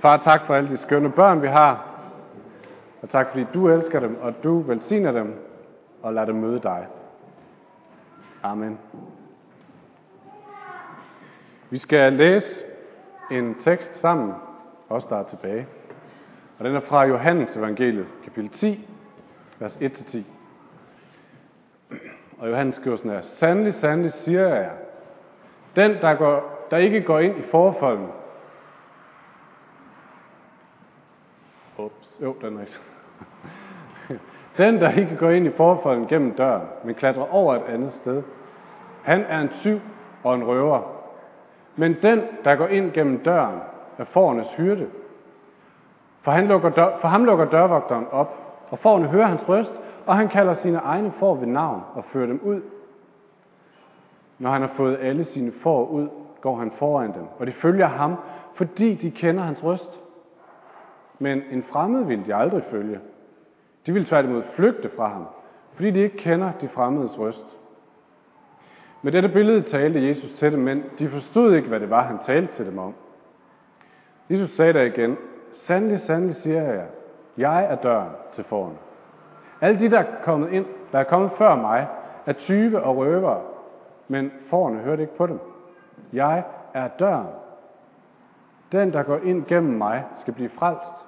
Far, tak for alle de skønne børn, vi har. Og tak fordi du elsker dem, og du velsigner dem, og lader dem møde dig. Amen. Vi skal læse en tekst sammen, os der er tilbage. Og den er fra Johannes evangeliet, kapitel 10, vers 1-10. Og Johannes skriver sådan her, Sandelig, sandelig siger jeg jer, den der, går, der ikke går ind i forfolden, jo, den er ikke. Den, der ikke går ind i forfolden gennem døren, men klatrer over et andet sted, han er en tyv og en røver. Men den, der går ind gennem døren, er forernes hyrde. For, han lukker dør, for ham lukker dørvogteren op, og forerne hører hans røst, og han kalder sine egne får ved navn og fører dem ud. Når han har fået alle sine får ud, går han foran dem, og de følger ham, fordi de kender hans røst. Men en fremmed vil de aldrig følge. De vil tværtimod flygte fra ham, fordi de ikke kender de fremmedes røst. Med dette billede talte Jesus til dem, men de forstod ikke, hvad det var, han talte til dem om. Jesus sagde der igen, Sandelig, sandelig siger jeg jer, jeg er døren til foran. Alle de, der er kommet ind, der er kommet før mig, er tyve og røvere, men forerne hørte ikke på dem. Jeg er døren. Den, der går ind gennem mig, skal blive frelst.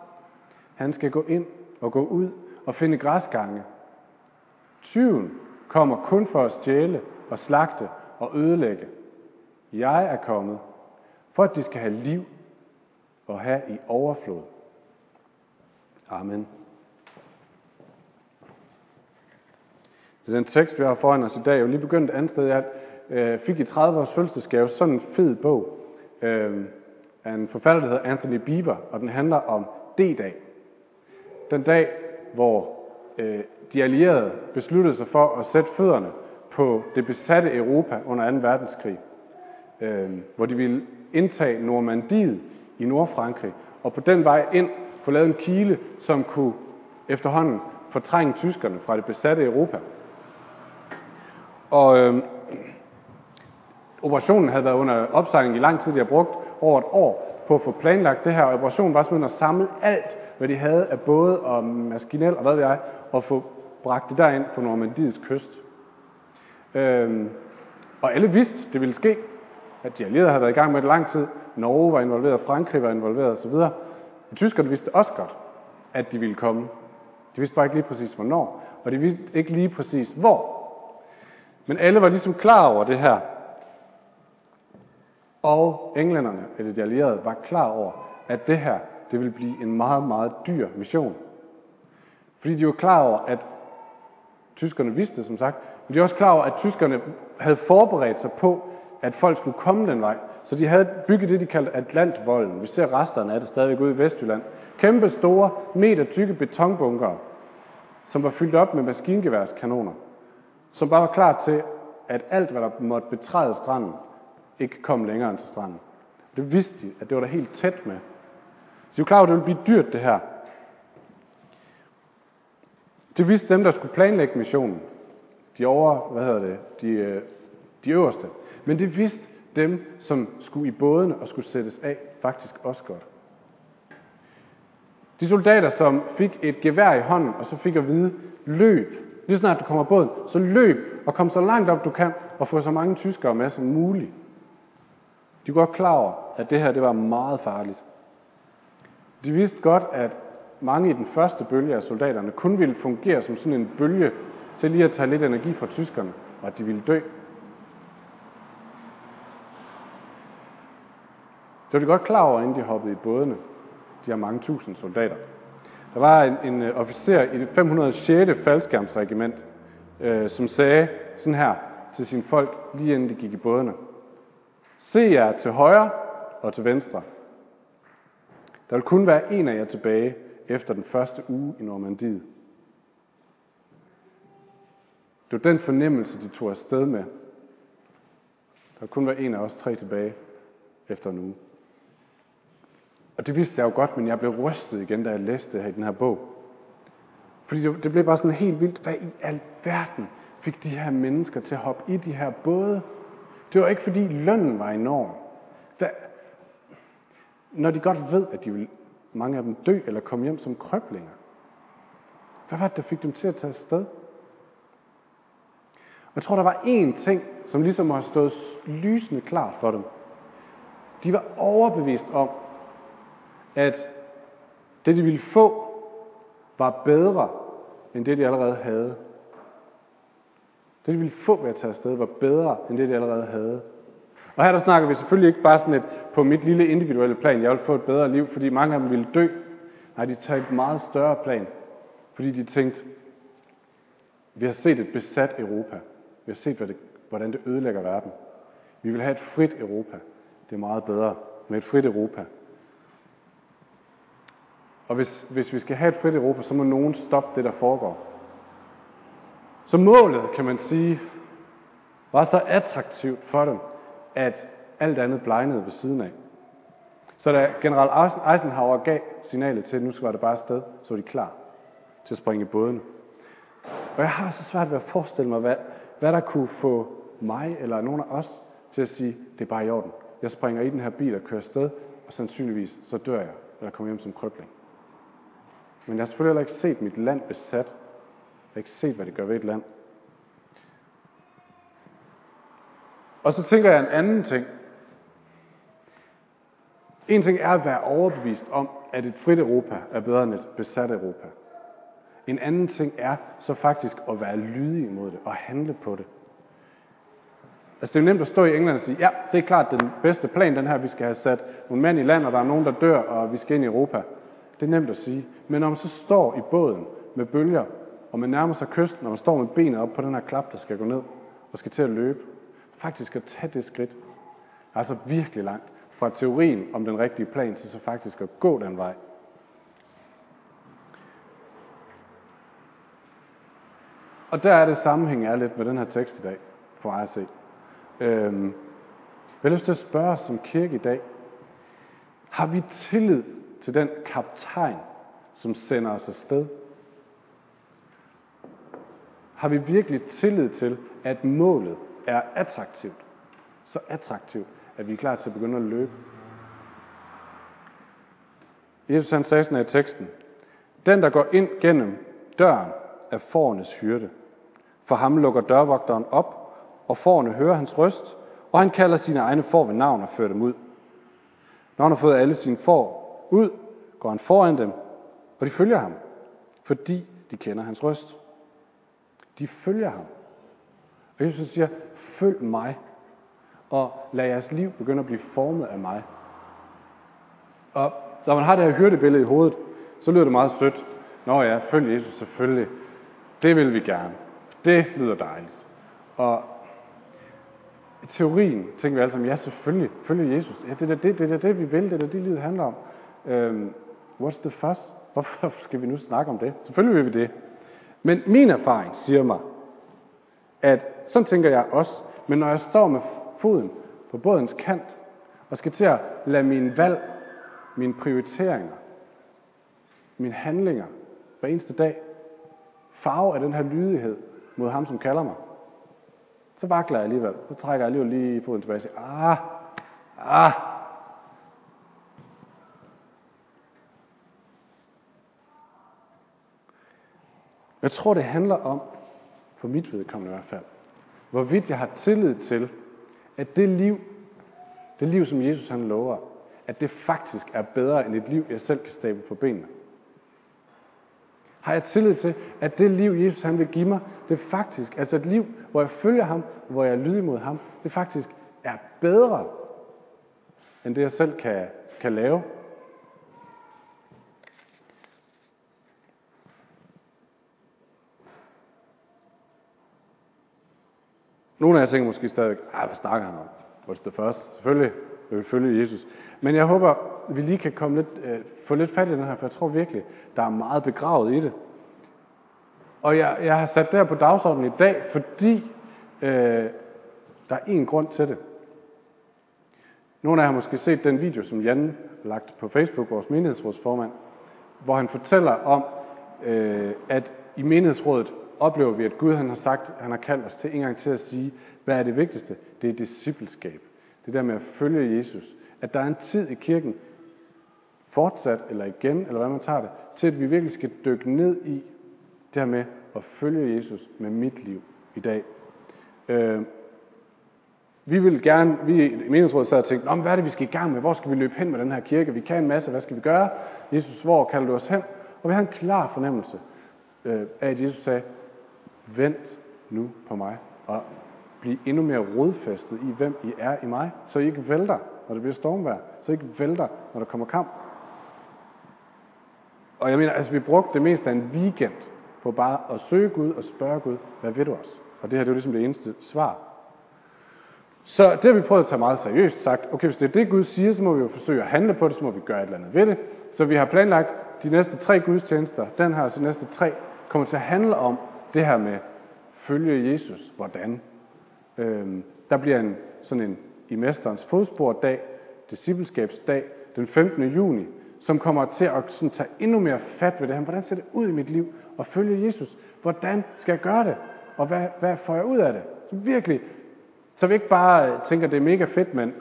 Han skal gå ind og gå ud og finde græsgange. Tyven kommer kun for at stjæle og slagte og ødelægge. Jeg er kommet, for at de skal have liv og have i overflod. Amen. Det er den tekst, vi har foran os i dag. Jeg er jo lige begyndt et andet sted. Jeg øh, fik i 30 års fødselsdagsgave sådan en fed bog øh, af en forfatter, der hedder Anthony Bieber, og den handler om D-dag. Den dag, hvor øh, de allierede besluttede sig for at sætte fødderne på det besatte Europa under 2. verdenskrig, øh, hvor de ville indtage Normandiet i Nordfrankrig, og på den vej ind få lavet en kile, som kunne efterhånden fortrænge tyskerne fra det besatte Europa. Og øh, operationen havde været under opsejling i lang tid. De har brugt over et år på at få planlagt det her. Og operationen var simpelthen at samle alt, hvad de havde af både og maskinel og hvad ved jeg, og få bragt det derind på Normandiets kyst. Øhm, og alle vidste, det ville ske. At de allierede havde været i gang med det lang tid. Norge var involveret, Frankrig var involveret osv. Men tyskerne vidste også godt, at de ville komme. De vidste bare ikke lige præcis hvornår, og de vidste ikke lige præcis hvor. Men alle var ligesom klar over det her. Og englænderne, eller de allierede, var klar over, at det her, det ville blive en meget, meget dyr mission. Fordi de var klar over, at tyskerne vidste det, som sagt, men de var også klar over, at tyskerne havde forberedt sig på, at folk skulle komme den vej. Så de havde bygget det, de kaldte Atlantvolden. Vi ser resterne af det stadigvæk ude i Vestjylland. Kæmpe store, meter tykke betonbunker, som var fyldt op med maskingeværskanoner. Som bare var klar til, at alt, hvad der måtte betræde stranden, ikke kom længere end til stranden. Det vidste de, at det var der helt tæt med. Så de var klar over, at det ville blive dyrt, det her. Det vidste dem, der skulle planlægge missionen. De over, hvad hedder det, de, øh, de øverste. Men det vidste dem, som skulle i bådene og skulle sættes af, faktisk også godt. De soldater, som fik et gevær i hånden, og så fik at vide, løb. Lige snart du kommer båden, så løb og kom så langt op du kan, og få så mange tyskere med som muligt. De var godt klar over, at det her det var meget farligt. De vidste godt, at mange i den første bølge af soldaterne kun ville fungere som sådan en bølge til lige at tage lidt energi fra tyskerne, og at de ville dø. Det var de godt klar over, inden de hoppede i bådene. De har mange tusind soldater. Der var en, en øh, officer i det 506. faldskærmsregiment, øh, som sagde sådan her til sine folk, lige inden de gik i bådene. Se jer til højre og til venstre. Der vil kun være en af jer tilbage efter den første uge i Normandiet. Det var den fornemmelse, de tog afsted med. Der vil kun være en af os tre tilbage efter en uge. Og det vidste jeg jo godt, men jeg blev rystet igen, da jeg læste det her i den her bog. Fordi det blev bare sådan helt vildt. Hvad i alverden fik de her mennesker til at hoppe i de her både? Det var ikke fordi lønnen var enorm. Hvad? Når de godt ved, at de vil mange af dem dø eller komme hjem som krøblinger. Hvad var det, der fik dem til at tage afsted? Jeg tror, der var én ting, som ligesom har stået lysende klart for dem. De var overbevist om, at det, de ville få, var bedre end det, de allerede havde. Det, de ville få ved at tage afsted, var bedre end det, de allerede havde. Og her der snakker vi selvfølgelig ikke bare sådan et på mit lille individuelle plan, jeg vil få et bedre liv, fordi mange af dem ville dø. Nej, de tager et meget større plan, fordi de tænkte, vi har set et besat Europa. Vi har set, hvad det, hvordan det ødelægger verden. Vi vil have et frit Europa. Det er meget bedre med et frit Europa. Og hvis, hvis vi skal have et frit Europa, så må nogen stoppe det, der foregår. Så målet, kan man sige, var så attraktivt for dem, at alt andet blegnede ved siden af. Så da general Eisenhower gav signalet til, at nu skal det bare afsted, så var de klar til at springe i båden. Og jeg har så svært ved at forestille mig, hvad, hvad der kunne få mig eller nogen af os til at sige, det er bare i orden. Jeg springer i den her bil og kører sted, og sandsynligvis så dør jeg, eller kommer hjem som krøbling. Men jeg har selvfølgelig heller ikke set mit land besat. Jeg har ikke set, hvad det gør ved et land. Og så tænker jeg en anden ting. En ting er at være overbevist om, at et frit Europa er bedre end et besat Europa. En anden ting er så faktisk at være lydig mod det og handle på det. Altså det er jo nemt at stå i England og sige, ja, det er klart den bedste plan, den her, vi skal have sat nogle mænd i land, og der er nogen, der dør, og vi skal ind i Europa. Det er nemt at sige. Men når man så står i båden med bølger, og man nærmer sig kysten, og man står med benet op på den her klap, der skal gå ned, og skal til at løbe, faktisk at tage det skridt, altså virkelig langt fra teorien om den rigtige plan til så faktisk at gå den vej. Og der er det sammenhæng er lidt med den her tekst i dag, for mig at se. Øhm, jeg har lyst til at spørge som kirke i dag, har vi tillid til den kaptajn, som sender os afsted? Har vi virkelig tillid til, at målet er attraktivt? Så attraktivt, at vi er klar til at begynde at løbe. Jesus han sagde sådan i teksten, den der går ind gennem døren er forernes hyrde. For ham lukker dørvogteren op, og forerne hører hans røst, og han kalder sine egne får ved navn og fører dem ud. Når han har fået alle sine får ud, går han foran dem, og de følger ham, fordi de kender hans røst. De følger ham. Og Jesus siger, følg mig, og lad jeres liv begynde at blive formet af mig. Og når man har det her hyrdebillede i hovedet, så lyder det meget sødt. Nå ja, følg Jesus selvfølgelig. Det vil vi gerne. Det lyder dejligt. Og i teorien tænker vi alle sammen, ja selvfølgelig, følge Jesus. Ja, det er det, det, er det, vi vil, det er det, det livet handler om. Øhm, what's the fuss? Hvorfor skal vi nu snakke om det? Selvfølgelig vil vi det. Men min erfaring siger mig, at sådan tænker jeg også, men når jeg står med foden på bådens kant, og skal til at lade mine valg, mine prioriteringer, mine handlinger hver eneste dag, farve af den her lydighed mod ham, som kalder mig, så vakler jeg alligevel. Så trækker jeg alligevel lige foden tilbage og siger, ah, ah. Jeg tror, det handler om, for mit vedkommende i hvert fald, hvorvidt jeg har tillid til, at det liv, det liv, som Jesus han lover, at det faktisk er bedre end et liv, jeg selv kan stable på benene. Har jeg tillid til, at det liv, Jesus han vil give mig, det faktisk, altså et liv, hvor jeg følger ham, hvor jeg er lydig mod ham, det faktisk er bedre, end det jeg selv kan, kan lave. Nogle af jer tænker måske stadigvæk, ah, hvad snakker han om? What's the first? Selvfølgelig vil vi følge Jesus. Men jeg håber, vi lige kan komme lidt, øh, få lidt fat i den her, for jeg tror virkelig, der er meget begravet i det. Og jeg, jeg har sat det der på dagsordenen i dag, fordi øh, der er en grund til det. Nogle af jer har måske set den video, som Jan lagt på Facebook, vores menighedsrådsformand, hvor han fortæller om, øh, at i menighedsrådet oplever vi, at Gud han har sagt, han har kaldt os til en gang til at sige, hvad er det vigtigste? Det er discipleskab. Det der med at følge Jesus. At der er en tid i kirken, fortsat, eller igen, eller hvad man tager det, til at vi virkelig skal dykke ned i det her med at følge Jesus med mit liv i dag. Øh, vi vil gerne, vi i meningsrådet sad og tænkte, Nå, hvad er det, vi skal i gang med? Hvor skal vi løbe hen med den her kirke? Vi kan en masse, hvad skal vi gøre? Jesus, hvor kalder du os hen? Og vi har en klar fornemmelse øh, af, at Jesus sagde, vent nu på mig, og bliv endnu mere rodfæstet i, hvem I er i mig, så I ikke vælter, når det bliver stormvejr, så I ikke vælter, når der kommer kamp. Og jeg mener, altså vi brugte det meste af en weekend på bare at søge Gud og spørge Gud, hvad ved du os? Og det her det er jo ligesom det eneste svar. Så det har vi prøvet at tage meget seriøst sagt, okay, hvis det er det Gud siger, så må vi jo forsøge at handle på det, så må vi gøre et eller andet ved det. Så vi har planlagt de næste tre gudstjenester, den her og de næste tre, kommer til at handle om det her med følge Jesus, hvordan. Øhm, der bliver en, sådan en i mesterens fodspor-dag, discipleskabsdag, den 15. juni, som kommer til at sådan, tage endnu mere fat ved det her. Hvordan ser det ud i mit liv at følge Jesus? Hvordan skal jeg gøre det? Og hvad, hvad får jeg ud af det? Så virkelig, så vi ikke bare tænker, at det er mega fedt, men,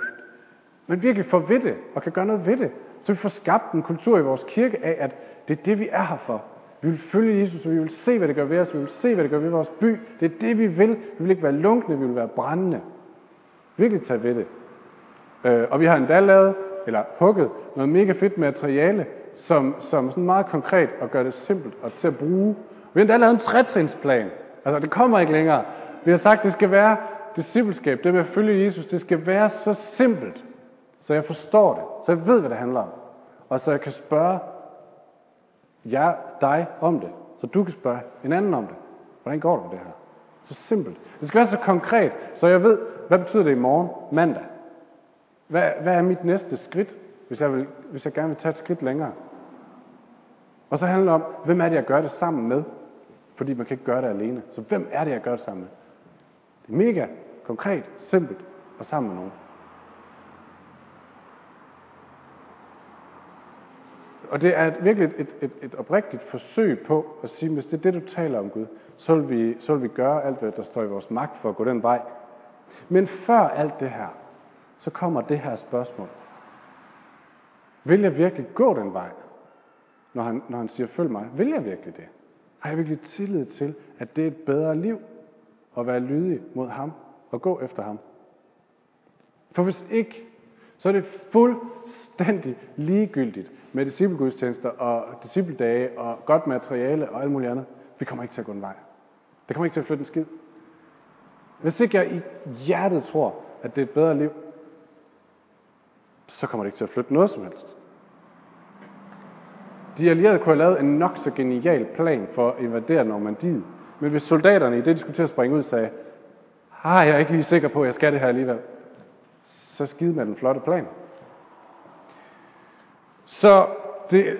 men virkelig får ved det, og kan gøre noget ved det. Så vi får skabt en kultur i vores kirke af, at det er det, vi er her for. Vi vil følge Jesus, og vi vil se, hvad det gør ved os. Vi vil se, hvad det gør ved vores by. Det er det, vi vil. Vi vil ikke være lunkne, vi vil være brændende. Virkelig tage ved det. Øh, og vi har endda lavet, eller hugget, noget mega fedt materiale, som, som sådan meget konkret og gør det simpelt og til at bruge. Vi har endda lavet en trætrinsplan. Altså, det kommer ikke længere. Vi har sagt, det skal være discipleskab, det med at følge Jesus, det skal være så simpelt, så jeg forstår det, så jeg ved, hvad det handler om. Og så jeg kan spørge jeg, dig om det, så du kan spørge en anden om det. Hvordan går det med det her? Så simpelt. Det skal være så konkret, så jeg ved, hvad betyder det i morgen, mandag? Hvad, hvad er mit næste skridt, hvis jeg, vil, hvis jeg gerne vil tage et skridt længere? Og så handler det om, hvem er det, jeg gør det sammen med? Fordi man kan ikke gøre det alene. Så hvem er det, jeg gør det sammen med? Det er mega konkret, simpelt og sammen med nogen. Og det er virkelig et, et, et, et oprigtigt forsøg på at sige, hvis det er det, du taler om Gud, så vil, vi, så vil vi gøre alt, hvad der står i vores magt for at gå den vej. Men før alt det her, så kommer det her spørgsmål. Vil jeg virkelig gå den vej, når han, når han siger, følg mig? Vil jeg virkelig det? Har jeg virkelig tillid til, at det er et bedre liv at være lydig mod ham og gå efter ham? For hvis ikke, så er det fuldstændig ligegyldigt med disciplegudstjenester og discipledage og godt materiale og alt muligt andet. Vi kommer ikke til at gå en vej. Det kommer ikke til at flytte en skid. Hvis ikke jeg i hjertet tror, at det er et bedre liv, så kommer det ikke til at flytte noget som helst. De allierede kunne have lavet en nok så genial plan for at invadere Normandiet. Men hvis soldaterne i det, de skulle til at springe ud, sagde, har jeg er ikke lige sikker på, at jeg skal det her alligevel, så skide med den flotte plan. Så det,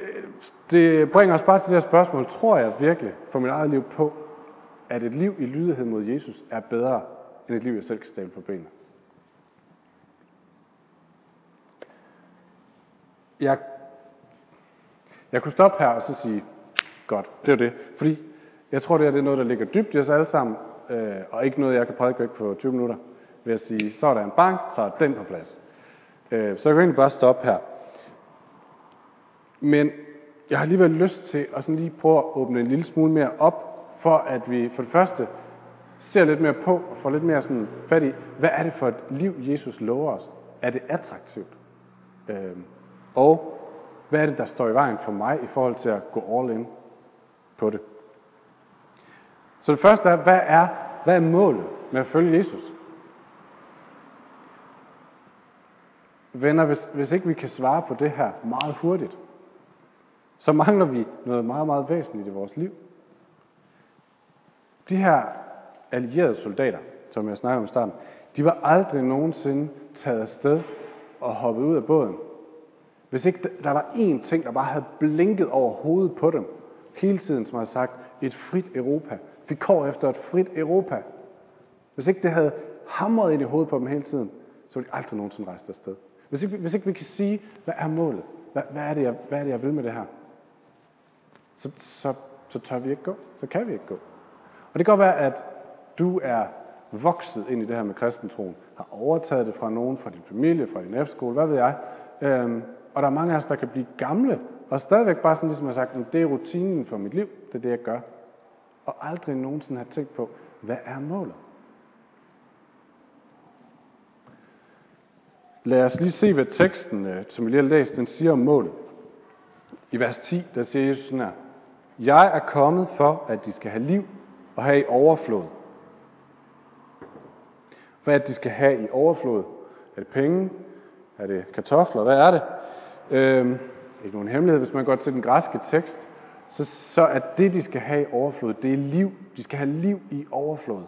det bringer os bare til det her spørgsmål. Tror jeg virkelig for mit eget liv på, at et liv i lydighed mod Jesus er bedre, end et liv, jeg selv kan stable på benene? Jeg, jeg kunne stoppe her og så sige, godt, det er det. Fordi jeg tror, det er, det er noget, der ligger dybt i os alle sammen, øh, og ikke noget, jeg kan prædike på 20 minutter, ved at sige, så er der en bank, så er den på plads. Øh, så jeg kan egentlig bare stoppe her. Men jeg har alligevel lyst til at sådan lige prøve at åbne en lille smule mere op, for at vi for det første ser lidt mere på og får lidt mere sådan fat i, hvad er det for et liv, Jesus lover os? Er det attraktivt? Øh, og hvad er det, der står i vejen for mig i forhold til at gå all in på det? Så det første er, hvad er, hvad er målet med at følge Jesus? Venner, hvis, hvis ikke vi kan svare på det her meget hurtigt, så mangler vi noget meget, meget væsentligt i vores liv. De her allierede soldater, som jeg snakkede om i starten, de var aldrig nogensinde taget afsted og hoppet ud af båden. Hvis ikke der var én ting, der bare havde blinket over hovedet på dem, hele tiden, som har sagt, et frit Europa. Vi går efter et frit Europa. Hvis ikke det havde hamret ind i hovedet på dem hele tiden, så ville de aldrig nogensinde rejse afsted. Hvis ikke, hvis ikke vi kan sige, hvad er målet? Hvad, hvad, er det, jeg, hvad er det, jeg vil med det her? Så, så, så tør vi ikke gå. Så kan vi ikke gå. Og det kan godt være, at du er vokset ind i det her med kristentroen, har overtaget det fra nogen, fra din familie, fra din efterskole, hvad ved jeg. Øhm, Og der er mange af os, der kan blive gamle, og stadigvæk bare sådan ligesom har sagt, at det er rutinen for mit liv, det er det, jeg gør. Og aldrig nogensinde har tænkt på, hvad er målet? Lad os lige se, hvad teksten, øh, som vi lige har læst, den siger om målet. I vers 10, der siger Jesus sådan her. Jeg er kommet for, at de skal have liv og have i overflod. Hvad er det, de skal have i overflod? Er det penge? Er det kartofler? Hvad er det? Øhm, ikke nogen hemmelighed, hvis man går til den græske tekst, så, så er det, de skal have i overflod, det er liv. De skal have liv i overflod.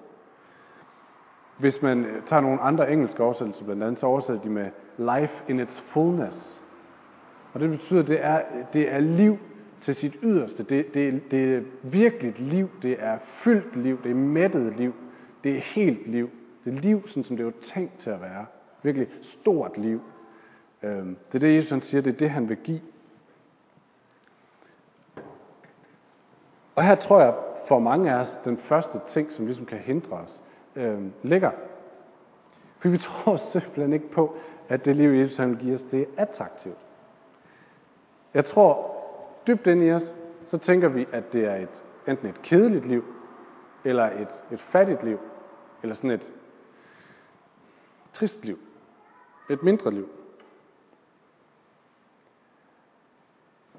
Hvis man øh, tager nogle andre engelske oversættelser, blandt andet så oversætter de med life in its fullness. Og det betyder, det er, det er liv til sit yderste. Det, det, det er virkeligt liv. Det er fyldt liv. Det er mættet liv. Det er helt liv. Det er liv, sådan som det er tænkt til at være. Virkelig stort liv. Øhm, det er det, Jesus han siger, det er det, han vil give. Og her tror jeg, for mange af os, den første ting, som ligesom kan hindre os, øh, ligger. For vi tror simpelthen ikke på, at det liv, Jesus han vil give os, det er attraktivt. Jeg tror, dybt ind i os, så tænker vi, at det er et, enten et kedeligt liv, eller et, et fattigt liv, eller sådan et trist liv. Et mindre liv.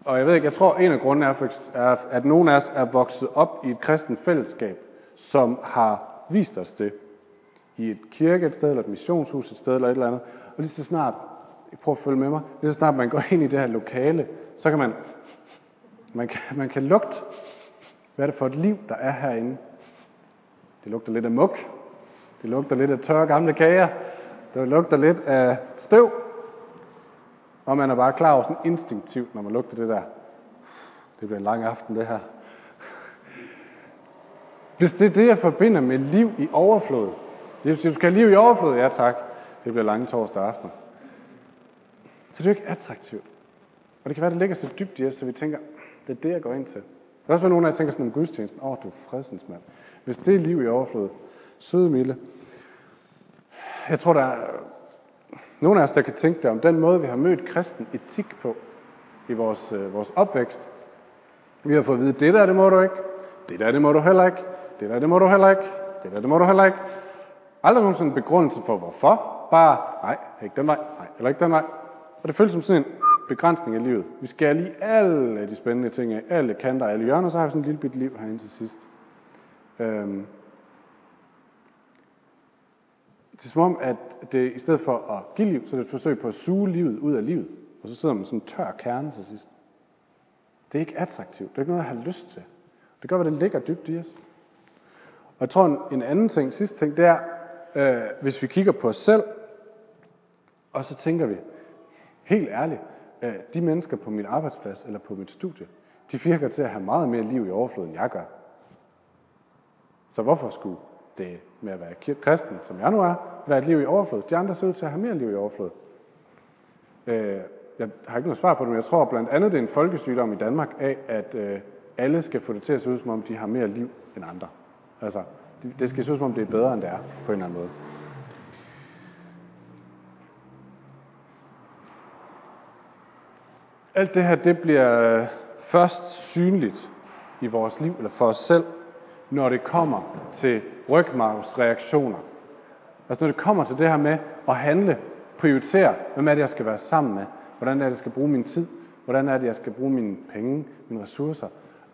Og jeg ved ikke, jeg tror, en af grundene er, er, at nogle af os er vokset op i et kristent fællesskab, som har vist os det. I et kirke et sted, eller et missionshus et sted, eller et eller andet. Og lige så snart, prøv at følge med mig, lige så snart man går ind i det her lokale, så kan man, man kan, man kan lugte, hvad er det for et liv, der er herinde. Det lugter lidt af muk. Det lugter lidt af tørre gamle kager. Det lugter lidt af støv. Og man er bare klar over sådan instinktivt, når man lugter det der. Det bliver en lang aften, det her. Hvis det er det, jeg forbinder med liv i overflod. Hvis du skal have liv i overflod. Ja tak. Det bliver lange torsdag aften. Så det er jo ikke attraktivt. Og det kan være, det ligger så dybt i os, så vi tænker, det er det, jeg går ind til. Der er også nogen, af jer, tænker sådan om gudstjenesten. Åh, oh, du er fredsens mand. Hvis det er liv i overflod, søde Mille. Jeg tror, der er nogle af os, der kan tænke det om den måde, vi har mødt kristen etik på i vores, øh, vores opvækst. Vi har fået at vide, det der, det må du ikke. Det der, det må du heller ikke. Det der, det må du heller ikke. Det der, det må du heller ikke. Aldrig nogen sådan begrundelse for, hvorfor. Bare, nej, ikke den vej, nej, eller ikke den vej. Og det føles som sådan en begrænsning af livet. Vi skal lige alle de spændende ting af, alle kanter, alle hjørner, så har vi sådan et lille bit liv herinde til sidst. Øhm. Det er som om, at det i stedet for at give liv, så er det et forsøg på at suge livet ud af livet. Og så sidder man sådan en tør kerne til sidst. Det er ikke attraktivt. Det er ikke noget, jeg har lyst til. Det gør, at det ligger dybt i os. Og jeg tror, en anden ting, sidste ting, det er, øh, hvis vi kigger på os selv, og så tænker vi, helt ærligt, de mennesker på min arbejdsplads eller på mit studie, de virker til at have meget mere liv i overflod, end jeg gør. Så hvorfor skulle det med at være kristen, som jeg nu er, være et liv i overflod? De andre ser ud til at have mere liv i overflod. Øh, jeg har ikke noget svar på det, men jeg tror blandt andet, det er en folkesygdom i Danmark af, at øh, alle skal få det til at se ud, som om de har mere liv end andre. Altså, det skal se ud, som om det er bedre, end det er, på en eller anden måde. Alt det her, det bliver øh, først synligt i vores liv, eller for os selv, når det kommer til rygmarvsreaktioner. Altså når det kommer til det her med at handle, prioritere, hvem er det, jeg skal være sammen med, hvordan er det, jeg skal bruge min tid, hvordan er det, jeg skal bruge mine penge, mine ressourcer.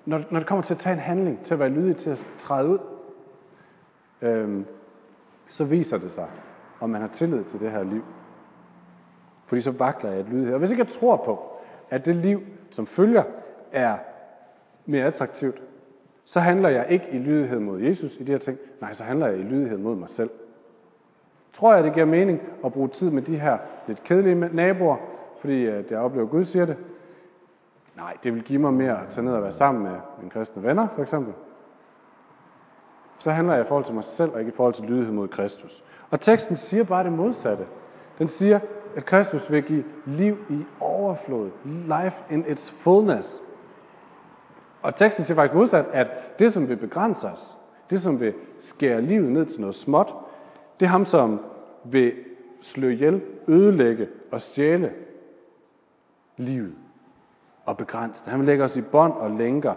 Når, når det kommer til at tage en handling, til at være lydig, til at træde ud, øhm, så viser det sig, om man har tillid til det her liv. Fordi så vakler jeg et lydighed. Og hvis ikke jeg tror på, at det liv, som følger, er mere attraktivt, så handler jeg ikke i lydighed mod Jesus i de her ting. Nej, så handler jeg i lydighed mod mig selv. Tror jeg, det giver mening at bruge tid med de her lidt kedelige naboer, fordi øh, at jeg oplever, at Gud siger det? Nej, det vil give mig mere at tage ned og være sammen med mine kristne venner, for eksempel. Så handler jeg i forhold til mig selv, og ikke i forhold til lydighed mod Kristus. Og teksten siger bare det modsatte. Den siger, at Kristus vil give liv i overflod. Life in its fullness. Og teksten siger faktisk modsat, at det, som vil begrænse os, det, som vil skære livet ned til noget småt, det er ham, som vil slå ihjel, ødelægge og stjæle. livet og begrænse det. Han vil lægge os i bånd og lænker.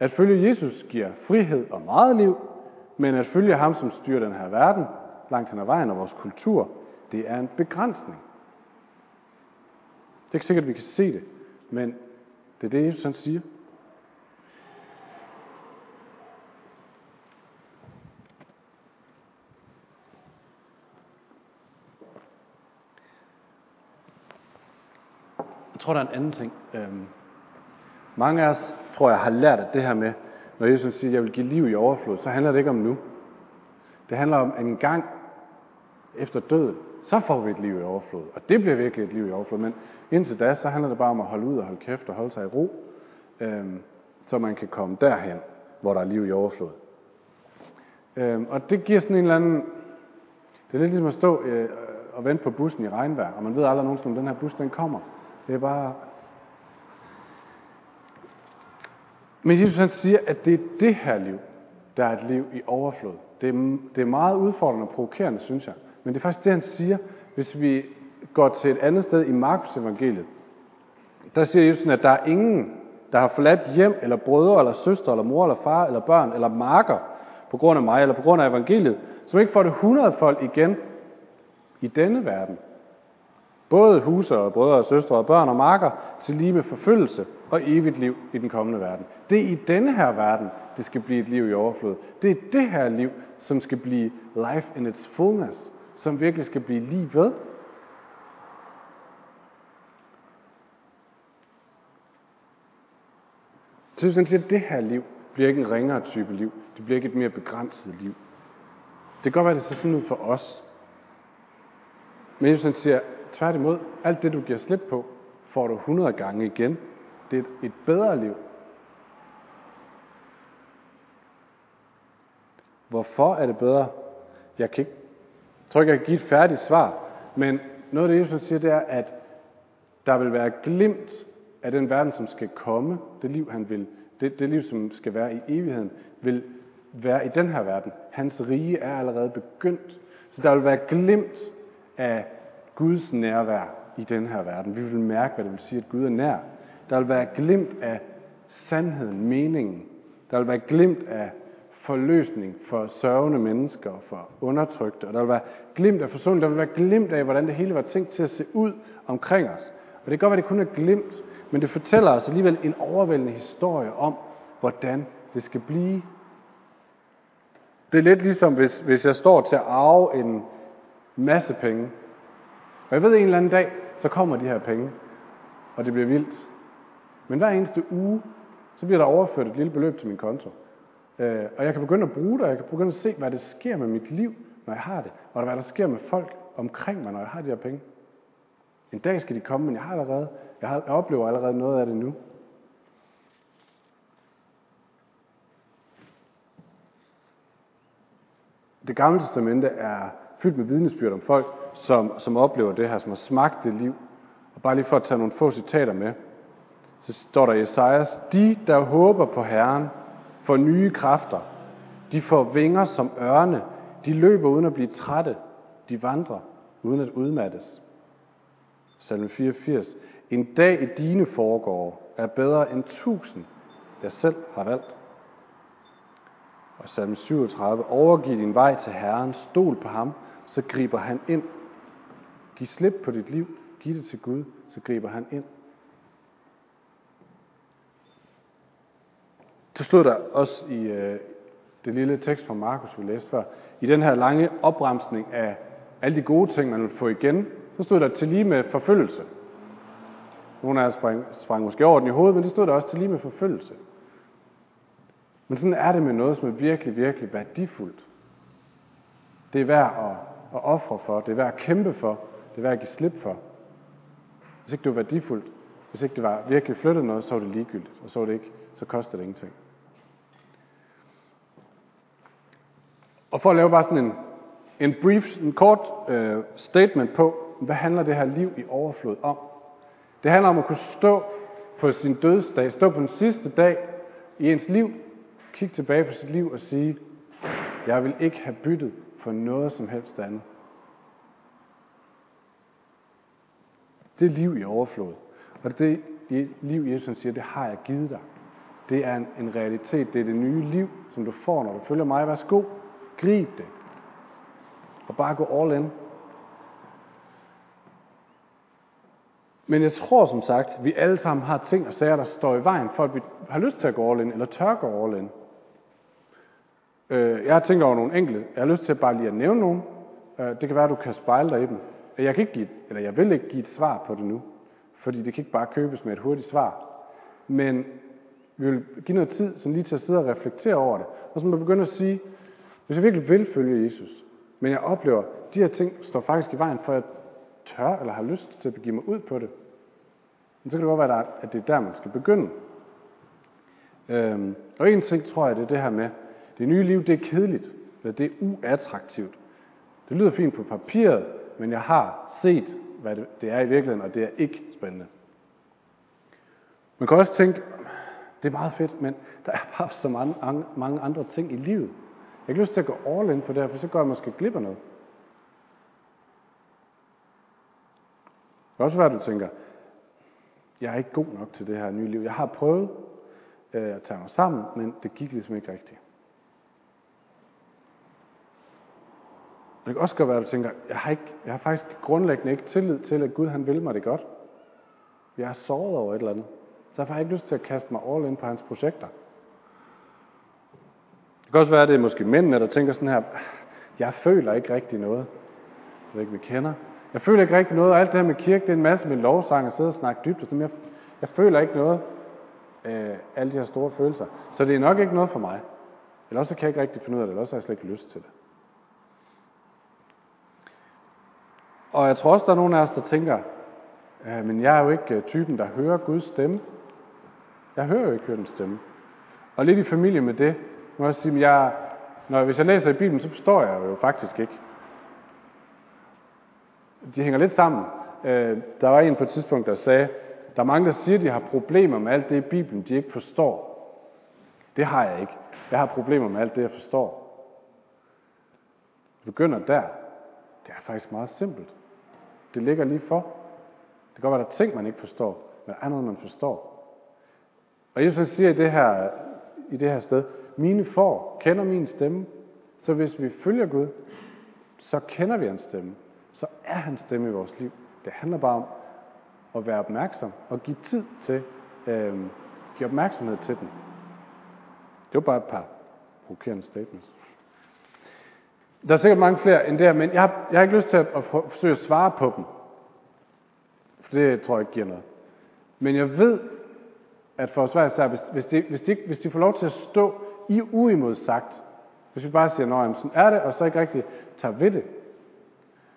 At følge Jesus giver frihed og meget liv, men at følge ham, som styrer den her verden, langt hen ad vejen og vores kultur, det er en begrænsning. Det er ikke sikkert, at vi kan se det, men det er det, Jesus han siger. Jeg tror, der er en anden ting. Øhm, mange af os, tror jeg, har lært at det her med, når Jesus siger, at jeg vil give liv i overflod, så handler det ikke om nu. Det handler om, en gang efter døden, så får vi et liv i overflod. Og det bliver virkelig et liv i overflod. Men indtil da, så handler det bare om at holde ud og holde kæft og holde sig i ro, øhm, så man kan komme derhen, hvor der er liv i overflod. Øhm, og det giver sådan en eller anden... Det er lidt ligesom at stå øh, og vente på bussen i regnvejr, og man ved aldrig nogensinde, om den her bus den kommer. Det er bare... Men Jesus han siger, at det er det her liv, der er et liv i overflod. Det er, det er meget udfordrende og provokerende, synes jeg. Men det er faktisk det, han siger, hvis vi går til et andet sted i Markus evangeliet. Der siger Jesus, at der er ingen, der har forladt hjem, eller brødre, eller søstre, eller mor, eller far, eller børn, eller marker, på grund af mig, eller på grund af evangeliet, som ikke får det hundredfold igen i denne verden. Både huse og brødre og søstre og børn og marker til lige med forfølgelse og evigt liv i den kommende verden. Det er i denne her verden, det skal blive et liv i overflod. Det er det her liv, som skal blive life in its fullness, som virkelig skal blive lige ved. Så han siger, at det her liv bliver ikke en ringere type liv. Det bliver ikke et mere begrænset liv. Det kan godt være, at det ser sådan ud for os. Men Jesus siger, tværtimod, alt det du giver slip på, får du 100 gange igen. Det er et bedre liv. Hvorfor er det bedre? Jeg kan ikke, jeg tror ikke, jeg kan give et færdigt svar, men noget af det, Jesus siger, det er, at der vil være glimt af den verden, som skal komme, det liv, han vil, det, det liv, som skal være i evigheden, vil være i den her verden. Hans rige er allerede begyndt. Så der vil være glimt af Guds nærvær i den her verden. Vi vil mærke, hvad det vil sige, at Gud er nær. Der vil være glimt af sandheden, meningen. Der vil være glimt af forløsning for sørgende mennesker, for undertrykte. Og der vil være glimt af forsoning. Der vil være glimt af, hvordan det hele var tænkt til at se ud omkring os. Og det kan godt være, at det kun er glimt, men det fortæller os alligevel en overvældende historie om, hvordan det skal blive. Det er lidt ligesom, hvis, hvis jeg står til at arve en masse penge, og jeg ved en eller anden dag, så kommer de her penge, og det bliver vildt. Men hver eneste uge, så bliver der overført et lille beløb til min konto. Øh, og jeg kan begynde at bruge det, og jeg kan begynde at se, hvad der sker med mit liv, når jeg har det. Og hvad der sker med folk omkring mig, når jeg har de her penge. En dag skal de komme, men jeg har allerede, jeg, har, jeg oplever allerede noget af det nu. Det gamle testamente er fyldt med vidnesbyrd om folk, som, som oplever det her, som har smagt det liv. Og bare lige for at tage nogle få citater med, så står der i Esajas, de, der håber på Herren, får nye kræfter. De får vinger som ørne. De løber uden at blive trætte. De vandrer uden at udmattes. Salme 84. En dag i dine foregår er bedre end tusind, jeg selv har valgt. Og salme 37. Overgiv din vej til Herren, stol på ham, så griber han ind. Giv slip på dit liv, giv det til Gud, så griber han ind. Så stod der også i øh, det lille tekst fra Markus, vi læste før, i den her lange opremsning af alle de gode ting, man vil få igen, så stod der til lige med forfølgelse. Nogle af jer sprang, sprang måske over den i hovedet, men det stod der også til lige med forfølgelse. Men sådan er det med noget, som er virkelig, virkelig værdifuldt. Det er værd at, at ofre for, det er værd at kæmpe for, det er værd at give slip for. Hvis ikke det var værdifuldt, hvis ikke det var virkelig flyttet noget, så var det ligegyldigt, og så, var det ikke, så kostede det ingenting. Og for at lave bare sådan en, en brief, en kort øh, statement på, hvad handler det her liv i overflod om? Det handler om at kunne stå på sin dødsdag, stå på den sidste dag i ens liv, kigge tilbage på sit liv og sige, jeg vil ikke have byttet for noget som helst andet. Det er liv i overflod. Og det liv, Jesus siger, det har jeg givet dig. Det er en, en realitet. Det er det nye liv, som du får, når du følger mig. Værsgo, grib det. Og bare gå all in. Men jeg tror som sagt, vi alle sammen har ting og sager, der står i vejen for, at vi har lyst til at gå all in, eller tør gå all in. Øh, jeg har tænkt over nogle enkelte. Jeg har lyst til bare lige at nævne nogle. Øh, det kan være, at du kan spejle dig i dem. Øh, jeg kan ikke give, eller jeg vil ikke give et svar på det nu, fordi det kan ikke bare købes med et hurtigt svar. Men vi vil give noget tid sådan lige til at sidde og reflektere over det. Og så må begynde at sige, hvis jeg virkelig vil følge Jesus, men jeg oplever, at de her ting står faktisk i vejen for, at jeg tør eller har lyst til at begive mig ud på det, så kan det godt være, at det er der, man skal begynde. Øhm, og en ting tror jeg, det er det her med, det nye liv, det er kedeligt, eller det er uattraktivt. Det lyder fint på papiret, men jeg har set, hvad det er i virkeligheden, og det er ikke spændende. Man kan også tænke, det er meget fedt, men der er bare så mange, mange andre ting i livet. Jeg har ikke lyst til at gå all in på det her, for så går jeg måske glip af noget. Det kan også være, at du tænker, jeg er ikke god nok til det her nye liv. Jeg har prøvet øh, at tage mig sammen, men det gik ligesom ikke rigtigt. Det kan også godt være, at du tænker, jeg har, ikke, jeg har faktisk grundlæggende ikke tillid til, at Gud han vil mig det godt. Jeg er såret over et eller andet. Derfor har jeg ikke lyst til at kaste mig all in på hans projekter. Det kan også være, at det er måske mændene, der tænker sådan her, jeg føler ikke rigtig noget. Jeg ved ikke, vi kender. Jeg føler ikke rigtig noget, og alt det her med kirke, det er en masse med lovsang og sidde og snakke dybt. Og sådan, jeg, jeg føler ikke noget af alle de her store følelser. Så det er nok ikke noget for mig. Eller også kan jeg ikke rigtig finde ud af det, eller også har jeg slet ikke lyst til det. Og jeg tror også, der er nogen af os, der tænker, øh, men jeg er jo ikke øh, typen, der hører Guds stemme. Jeg hører jo ikke Guds stemme. Og lidt i familie med det, må jeg sige, at jeg, når, hvis jeg læser i Bibelen, så forstår jeg jo faktisk ikke. De hænger lidt sammen. Øh, der var en på et tidspunkt, der sagde, der er mange, der siger, at de har problemer med alt det i Bibelen, de ikke forstår. Det har jeg ikke. Jeg har problemer med alt det, jeg forstår. Det begynder der. Det er faktisk meget simpelt. Det ligger lige for. Det kan godt være, der er ting, man ikke forstår, men der er noget, man forstår. Og Jesus siger i det her, i det her sted, mine får kender min stemme, så hvis vi følger Gud, så kender vi hans stemme. Så er hans stemme i vores liv. Det handler bare om at være opmærksom og give tid til, øh, give opmærksomhed til den. Det var bare et par provokerende statements. Der er sikkert mange flere end det men jeg har, jeg har ikke lyst til at, at forsøge at svare på dem. For det tror jeg ikke giver noget. Men jeg ved, at for os hver især, hvis, hvis, de, hvis, de, hvis de får lov til at stå i uimodsagt, hvis vi bare siger, nej, sådan er det, og så ikke rigtig tager ved det,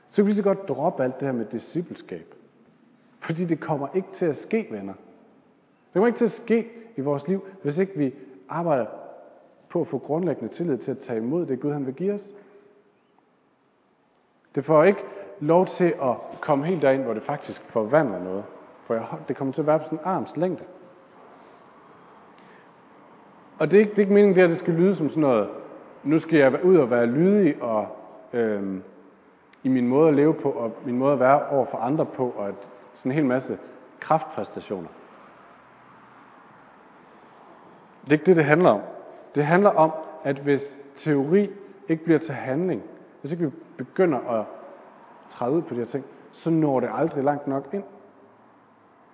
så kan vi så godt droppe alt det her med discipleskab. Fordi det kommer ikke til at ske, venner. Det kommer ikke til at ske i vores liv, hvis ikke vi arbejder på at få grundlæggende tillid til at tage imod det Gud han vil give os. Det får ikke lov til at komme helt derind, hvor det faktisk forvandler noget. For det kommer til at være på sådan en arms længde. Og det er ikke, det er ikke meningen, at det skal lyde som sådan noget, nu skal jeg ud og være lydig og øhm, i min måde at leve på, og min måde at være over for andre på, og et, sådan en hel masse kraftpræstationer. Det er ikke det, det handler om. Det handler om, at hvis teori ikke bliver til handling, hvis ikke vi begynder at træde ud på de her ting, så når det aldrig langt nok ind.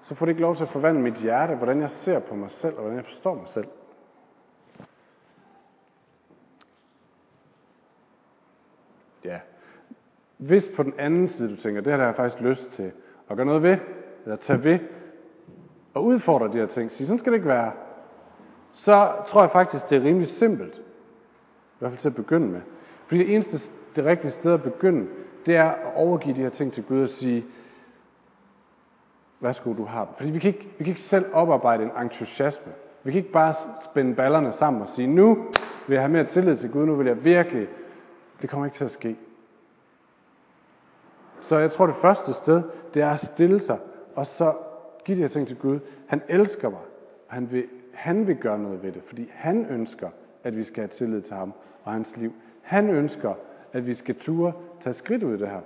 Så får det ikke lov til at forvandle mit hjerte, hvordan jeg ser på mig selv, og hvordan jeg forstår mig selv. Ja. Hvis på den anden side du tænker, det her der har jeg faktisk lyst til at gøre noget ved, eller tage ved, og udfordre de her ting, sige, sådan skal det ikke være, så tror jeg faktisk, det er rimelig simpelt. I hvert fald til at begynde med. Fordi det eneste det rigtige sted at begynde, det er at overgive de her ting til Gud og sige, værsgo, du har dem. Fordi vi kan, ikke, vi kan ikke selv oparbejde en entusiasme. Vi kan ikke bare spænde ballerne sammen og sige, nu vil jeg have mere tillid til Gud, nu vil jeg virkelig. Det kommer ikke til at ske. Så jeg tror, det første sted, det er at stille sig, og så give de her ting til Gud. Han elsker mig, og han vil, han vil gøre noget ved det, fordi han ønsker, at vi skal have tillid til ham og hans liv. Han ønsker, at vi skal ture tage skridt ud i det her.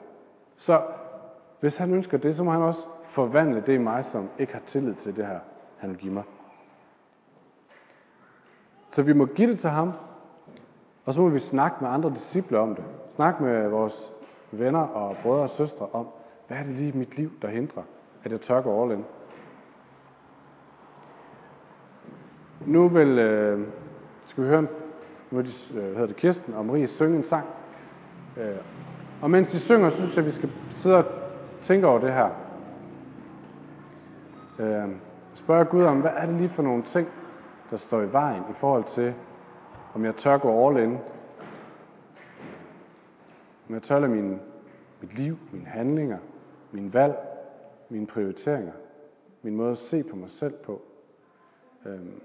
Så hvis han ønsker det, så må han også forvandle det i mig, som ikke har tillid til det her, han vil give mig. Så vi må give det til ham, og så må vi snakke med andre disciple om det. Snakke med vores venner og brødre og søstre om, hvad er det lige i mit liv, der hindrer, at jeg tør gå all in. Nu vil, øh, skal vi høre, nu vil de, øh, hedder det Kirsten og Marie synge en sang. Øh, og mens de synger, synes jeg, at vi skal sidde og tænke over det her. Øh, spørge Gud om, hvad er det lige for nogle ting, der står i vejen i forhold til, om jeg tør gå all in. Om jeg tør lade min, mit liv, mine handlinger, min valg, mine prioriteringer, min måde at se på mig selv på. Øhm,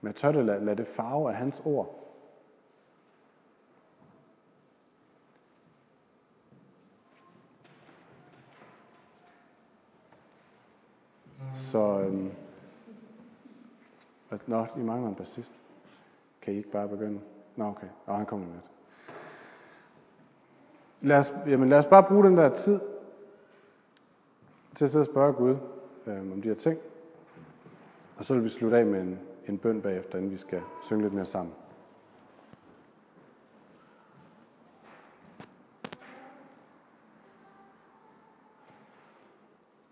men jeg tør det lade, lade det farve af hans ord. Så øhm, Nå, I mangler en bassist. Kan I ikke bare begynde? Nå, okay. Nå, han kommer med. Lad os, jamen, lad os bare bruge den der tid til at sidde og spørge Gud øh, om de her ting. Og så vil vi slutte af med en, en bøn bagefter, inden vi skal synge lidt mere sammen.